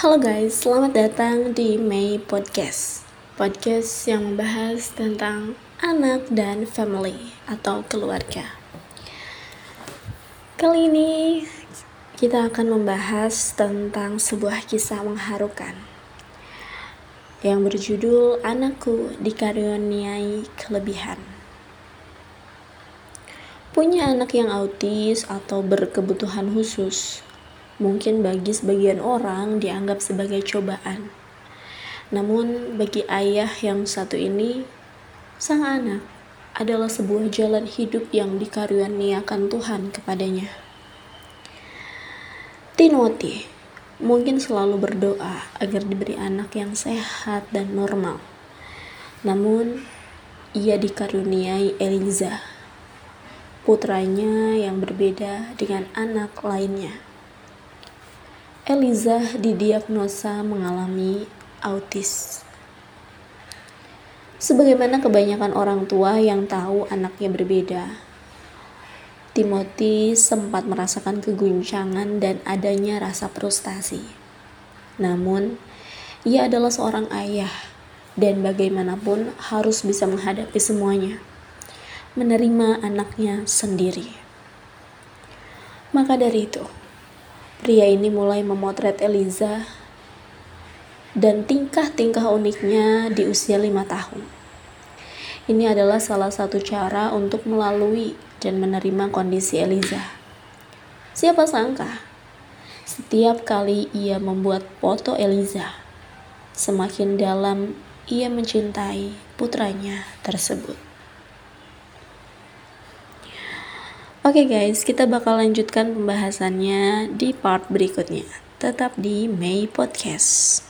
Halo guys, selamat datang di May Podcast. Podcast yang membahas tentang anak dan family atau keluarga. Kali ini kita akan membahas tentang sebuah kisah mengharukan yang berjudul Anakku dikaruniai kelebihan. Punya anak yang autis atau berkebutuhan khusus mungkin bagi sebagian orang dianggap sebagai cobaan. Namun, bagi ayah yang satu ini, sang anak adalah sebuah jalan hidup yang dikaruniakan Tuhan kepadanya. Timothy mungkin selalu berdoa agar diberi anak yang sehat dan normal. Namun, ia dikaruniai Eliza, putranya yang berbeda dengan anak lainnya. Eliza didiagnosa mengalami autis. Sebagaimana kebanyakan orang tua yang tahu anaknya berbeda, Timothy sempat merasakan keguncangan dan adanya rasa frustasi. Namun, ia adalah seorang ayah dan bagaimanapun harus bisa menghadapi semuanya, menerima anaknya sendiri. Maka dari itu, Pria ini mulai memotret Eliza dan tingkah-tingkah uniknya di usia lima tahun. Ini adalah salah satu cara untuk melalui dan menerima kondisi Eliza. Siapa sangka, setiap kali ia membuat foto Eliza, semakin dalam ia mencintai putranya tersebut. Oke okay guys, kita bakal lanjutkan pembahasannya di part berikutnya. Tetap di May Podcast.